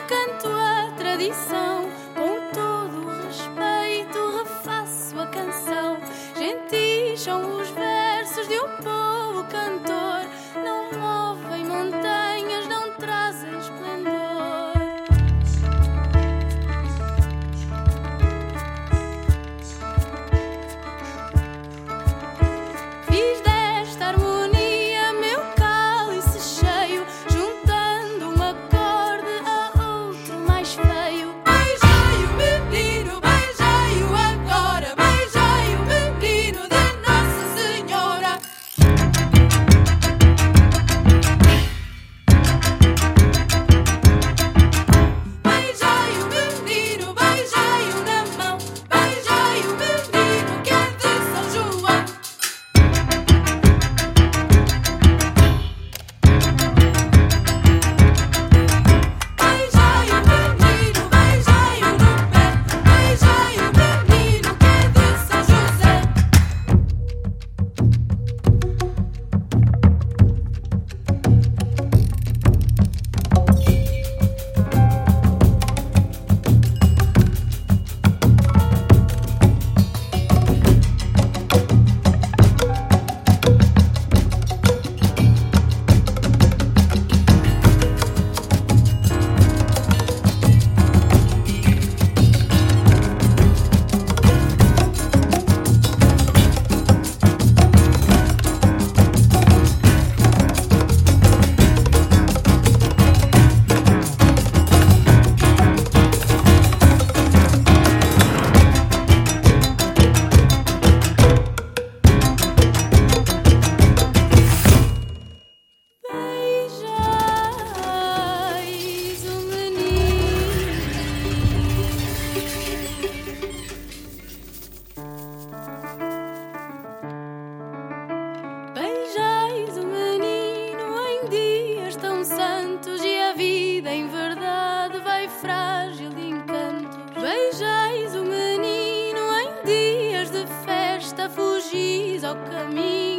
canto a tradição. e a vida em verdade vai frágil de encanto. Beijais o menino em dias de festa, fugis ao caminho.